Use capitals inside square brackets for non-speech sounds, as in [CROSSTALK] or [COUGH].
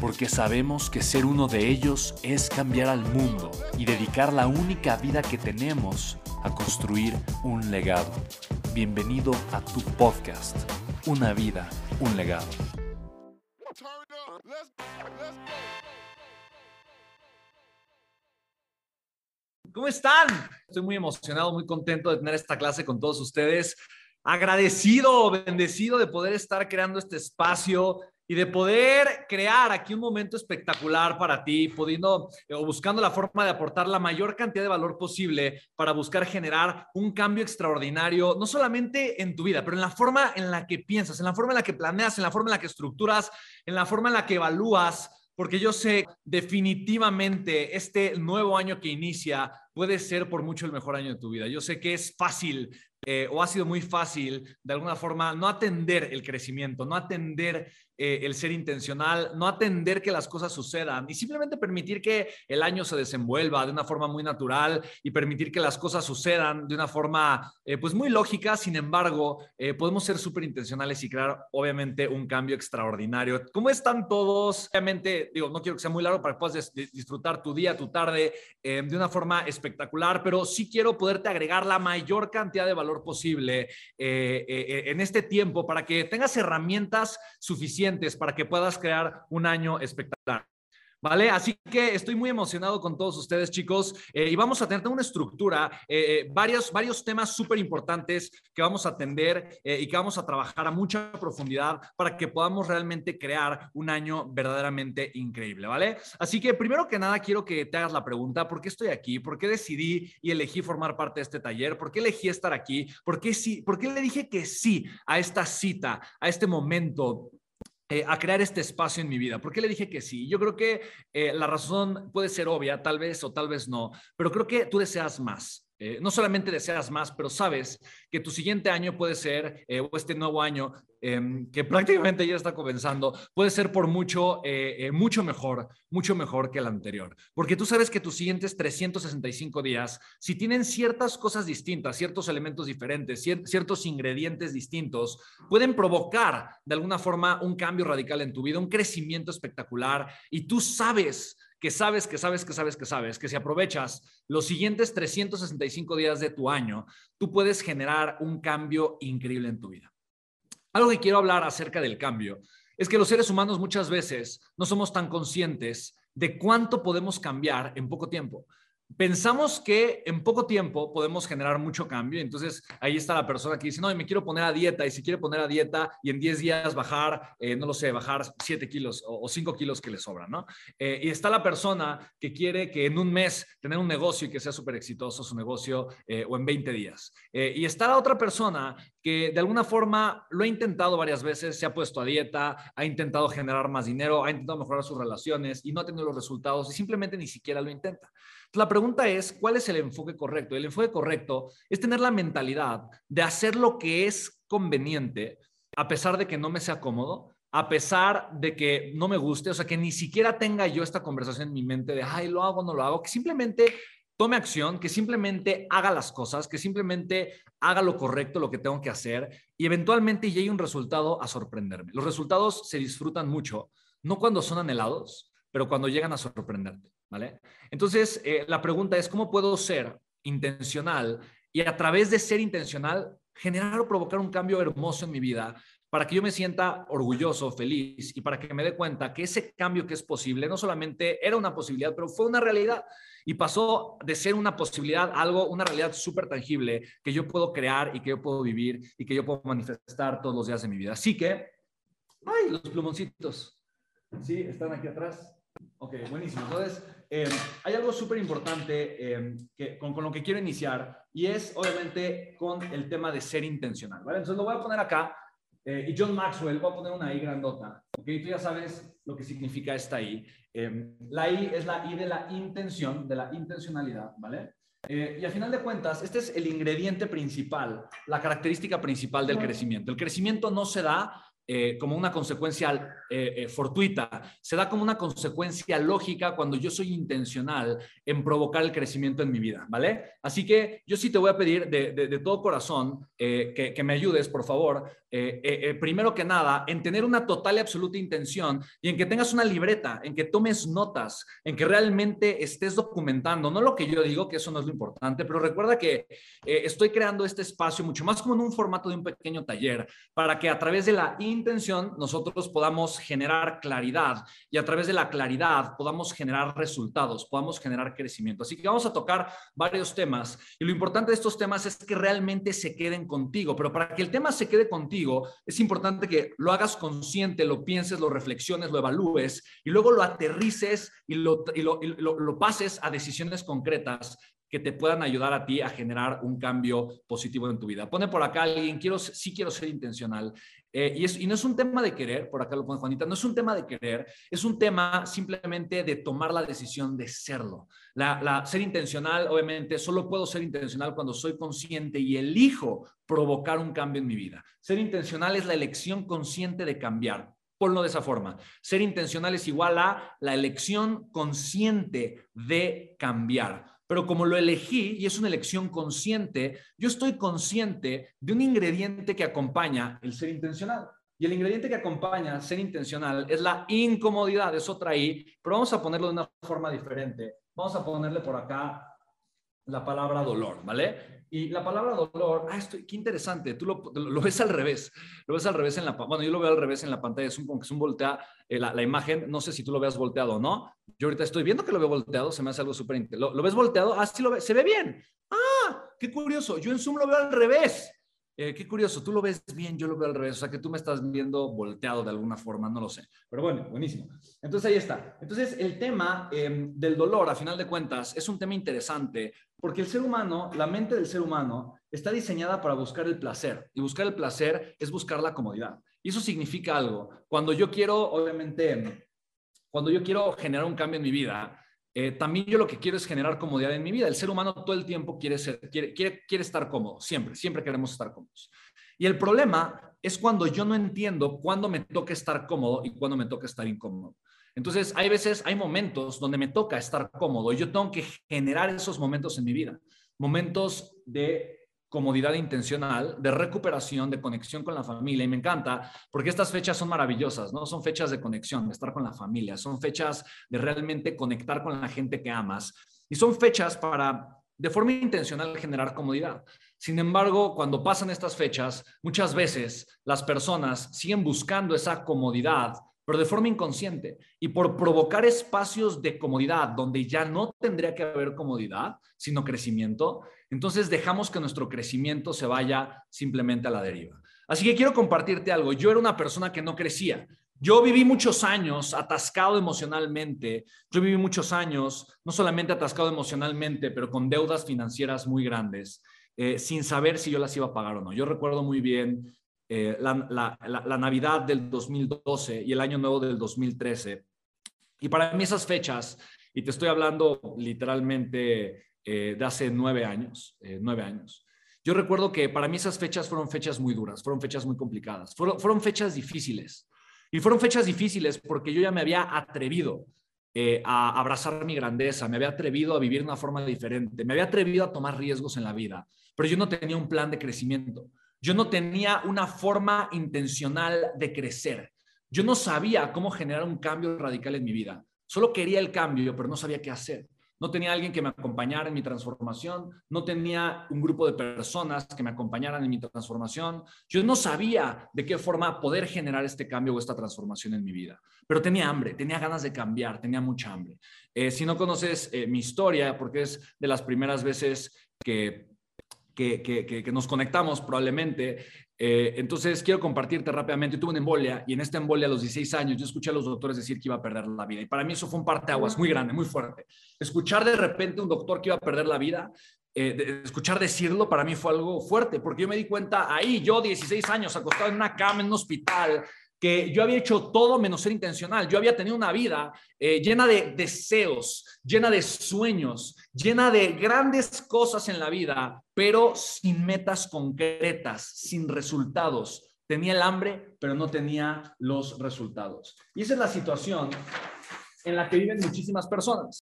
porque sabemos que ser uno de ellos es cambiar al mundo y dedicar la única vida que tenemos a construir un legado. Bienvenido a tu podcast, Una vida, un legado. ¿Cómo están? Estoy muy emocionado, muy contento de tener esta clase con todos ustedes. Agradecido, bendecido de poder estar creando este espacio y de poder crear aquí un momento espectacular para ti, pudiendo eh, o buscando la forma de aportar la mayor cantidad de valor posible para buscar generar un cambio extraordinario, no solamente en tu vida, pero en la forma en la que piensas, en la forma en la que planeas, en la forma en la que estructuras, en la forma en la que evalúas, porque yo sé definitivamente este nuevo año que inicia puede ser por mucho el mejor año de tu vida. Yo sé que es fácil eh, o ha sido muy fácil de alguna forma no atender el crecimiento, no atender eh, el ser intencional, no atender que las cosas sucedan y simplemente permitir que el año se desenvuelva de una forma muy natural y permitir que las cosas sucedan de una forma eh, pues muy lógica. Sin embargo, podemos ser súper intencionales y crear obviamente un cambio extraordinario. ¿Cómo están todos? Obviamente, digo, no quiero que sea muy largo para que puedas disfrutar tu día, tu tarde de una forma espectacular, pero sí quiero poderte agregar la mayor cantidad de valor posible eh, eh, eh, en este tiempo para que tengas herramientas suficientes para que puedas crear un año espectacular. ¿Vale? Así que estoy muy emocionado con todos ustedes, chicos, eh, y vamos a tener una estructura, eh, eh, varios, varios temas súper importantes que vamos a atender y que vamos a trabajar a mucha profundidad para que podamos realmente crear un año verdaderamente increíble, ¿vale? Así que primero que nada quiero que te hagas la pregunta, ¿por qué estoy aquí? ¿Por qué decidí y elegí formar parte de este taller? ¿Por qué elegí estar aquí? ¿Por qué, sí, ¿Por qué le dije que sí a esta cita, a este momento eh, a crear este espacio en mi vida. ¿Por qué le dije que sí? Yo creo que eh, la razón puede ser obvia, tal vez o tal vez no, pero creo que tú deseas más. Eh, no solamente deseas más, pero sabes que tu siguiente año puede ser, eh, o este nuevo año, em, que [LAUGHS] prácticamente ya está comenzando, puede ser por mucho, eh, mucho mejor, mucho mejor que el anterior. Porque tú sabes que tus siguientes 365 días, si tienen ciertas cosas distintas, ciertos elementos diferentes, ciertos ingredientes distintos, pueden provocar de alguna forma un cambio radical en tu vida, un crecimiento espectacular. Y tú sabes que sabes, que sabes, que sabes, que sabes, que si aprovechas los siguientes 365 días de tu año, tú puedes generar un cambio increíble en tu vida. Algo que quiero hablar acerca del cambio es que los seres humanos muchas veces no somos tan conscientes de cuánto podemos cambiar en poco tiempo pensamos que en poco tiempo podemos generar mucho cambio. Entonces ahí está la persona que dice, no, me quiero poner a dieta y si quiere poner a dieta y en 10 días bajar, eh, no lo sé, bajar 7 kilos o, 5 kilos que le sobran, ¿no? Eh, y está la persona que quiere que en un mes tener un negocio y que sea súper exitoso su negocio eh, o en 20 días. y está la otra persona que de alguna forma lo ha intentado varias veces, se ha puesto a dieta, ha intentado generar más dinero, ha intentado mejorar sus relaciones y no ha tenido los resultados y simplemente ni siquiera lo intenta. La pregunta es, ¿cuál es el enfoque correcto? El enfoque correcto es tener la mentalidad de hacer lo que es conveniente, a pesar de que no me sea cómodo, a pesar de que no me guste, o sea, que ni siquiera tenga yo esta conversación en mi mente de, ay, lo hago, no lo hago, que simplemente tome acción, que simplemente haga las cosas, que simplemente haga lo correcto, lo que tengo que hacer y eventualmente llegue un resultado a sorprenderme. Los resultados se disfrutan mucho, no cuando son anhelados, pero cuando llegan a sorprenderte. ¿Vale? Entonces, eh, la pregunta es, ¿cómo puedo ser intencional y a través de ser intencional generar o provocar un cambio hermoso en mi vida para que yo me sienta orgulloso, feliz y para que me dé cuenta que ese cambio que es posible no solamente era una posibilidad, pero fue una realidad y pasó de ser una posibilidad algo, una realidad súper tangible que yo puedo crear y que yo puedo vivir y que yo puedo manifestar todos los días de mi vida. Así que, ay, los plumoncitos. Sí, están aquí atrás. Ok, buenísimo. Entonces, eh, hay algo súper importante eh, con, con, lo que quiero iniciar y es obviamente con el tema de ser intencional. ¿vale? Entonces lo voy a poner acá eh, y John Maxwell, voy a poner una I grandota. Ok, tú ya sabes lo que significa esta I. la I es la I de la intención, de la intencionalidad, ¿vale? y al final de cuentas, este es el ingrediente principal, la característica principal del crecimiento. El crecimiento no se da eh, como una consecuencia eh, eh, fortuita, se da como una consecuencia lógica cuando yo soy intencional en provocar el crecimiento en mi vida, ¿vale? Así que yo sí te voy a pedir de, todo corazón que, que, me ayudes, por favor, primero que nada, en tener una total y absoluta intención y en que tengas una libreta, en que tomes notas, en que realmente estés documentando, no lo que yo digo, que eso no es lo importante, pero recuerda que estoy creando este espacio mucho más como en un formato de un pequeño taller para que a través de la intención nosotros podamos generar claridad y a través de la claridad podamos generar resultados, podamos generar crecimiento. Así que vamos a tocar varios temas y lo importante de estos temas es que realmente se queden contigo, pero para que el tema se quede contigo es importante que lo hagas consciente, lo pienses, lo reflexiones, lo evalúes y luego lo aterrices y lo, y lo, lo pases a decisiones concretas que te puedan ayudar a ti a generar un cambio positivo en tu vida. Pone por acá alguien, quiero, sí quiero ser intencional. Eh, y, es, no es un tema de querer, por acá lo pone Juanita, no es un tema de querer, es un tema simplemente de tomar la decisión de serlo. Ser intencional, obviamente, solo puedo ser intencional cuando soy consciente y elijo provocar un cambio en mi vida. Ser intencional es la elección consciente de cambiar. Ponlo de esa forma. Ser intencional es igual a la elección consciente de cambiar pero como lo elegí y es una elección consciente, yo estoy consciente de un ingrediente que acompaña el ser intencional. Y el ingrediente que acompaña ser intencional es la incomodidad, es otra I, pero vamos a ponerlo de una forma diferente. Vamos a ponerle por acá la palabra dolor, ¿vale? Y la palabra dolor, ah, esto, qué interesante, tú lo, ves al revés, lo ves al revés en la, bueno, yo lo veo al revés en la pantalla, es un, como que es un voltea, eh, la, imagen, no sé si tú lo veas volteado o no, yo ahorita estoy viendo que lo veo volteado, se me hace algo súper ¿Lo, ¿Lo ves volteado? Ah, sí lo ve, se ve bien. Ah, qué curioso, yo en Zoom lo veo al revés. Eh, qué curioso, tú lo ves bien, yo lo veo al revés, o sea que tú me estás viendo volteado de alguna forma, no lo sé. Pero bueno, buenísimo. Entonces ahí está. Entonces el tema eh, del dolor, a final de cuentas, es un tema interesante porque el ser humano, la mente del ser humano, está diseñada para buscar el placer. Y buscar el placer es buscar la comodidad. Y eso significa algo. Cuando yo quiero, obviamente, cuando yo quiero generar un cambio en mi vida, eh, también yo lo que quiero es generar comodidad en mi vida. El ser humano todo el tiempo quiere, ser, quiere, quiere, quiere estar cómodo, siempre, siempre queremos estar cómodos. Y el problema es cuando yo no entiendo cuándo me toca estar cómodo y cuándo me toca estar incómodo. Entonces, hay veces, hay momentos donde me toca estar cómodo y yo tengo que generar esos momentos en mi vida. Momentos de comodidad intencional, de recuperación, de conexión con la familia. Y me encanta porque estas fechas son maravillosas, ¿no? Son fechas de conexión, de estar con la familia, son fechas de realmente conectar con la gente que amas. Y son fechas para, de forma intencional, generar comodidad. Sin embargo, cuando pasan estas fechas, muchas veces las personas siguen buscando esa comodidad pero de forma inconsciente y por provocar espacios de comodidad donde ya no tendría que haber comodidad, sino crecimiento, entonces dejamos que nuestro crecimiento se vaya simplemente a la deriva. Así que quiero compartirte algo. Yo era una persona que no crecía. Yo viví muchos años atascado emocionalmente. Yo viví muchos años, no solamente atascado emocionalmente, pero con deudas financieras muy grandes, eh, sin saber si yo las iba a pagar o no. Yo recuerdo muy bien eh, la, Navidad del 2012 y el Año Nuevo del 2013. Y para mí esas fechas, y te estoy hablando literalmente eh, de hace nueve años, eh, nueve años, yo recuerdo que para mí esas fechas fueron fechas muy duras, fueron fechas muy complicadas, fueron, fueron fechas difíciles. Y fueron fechas difíciles porque yo ya me había atrevido a abrazar mi grandeza, me había atrevido a vivir de una forma diferente, me había atrevido a tomar riesgos en la vida, pero yo no tenía un plan de crecimiento. Yo no tenía una forma intencional de crecer. Yo no sabía cómo generar un cambio radical en mi vida. Solo quería el cambio, pero no sabía qué hacer. no tenía alguien que me acompañara en mi transformación, no tenía un grupo de personas que me acompañaran en mi transformación. Yo no sabía de qué forma poder generar este cambio o esta transformación en mi vida, pero tenía hambre, tenía ganas de cambiar, tenía mucha hambre. Eh, si no conoces eh, mi historia, porque es de las primeras veces que que, que, nos conectamos probablemente. Eh, entonces, quiero compartirte rápidamente. Tuve una embolia y en esta embolia a los 16 años yo escuché a los doctores decir que iba a perder la vida. Y para mí eso fue un parteaguas muy grande, muy fuerte. Escuchar de repente un doctor que iba a perder la vida, eh, escuchar decirlo para mí fue algo fuerte, porque yo me di cuenta ahí, yo 16 años, acostado en una cama en un hospital, yo había hecho todo menos ser intencional. Yo había tenido una vida eh, llena de deseos, llena de sueños, llena de grandes cosas en la vida, pero sin metas concretas, sin resultados. Tenía el hambre, pero no tenía los resultados. Y esa es la situación en la que viven muchísimas personas.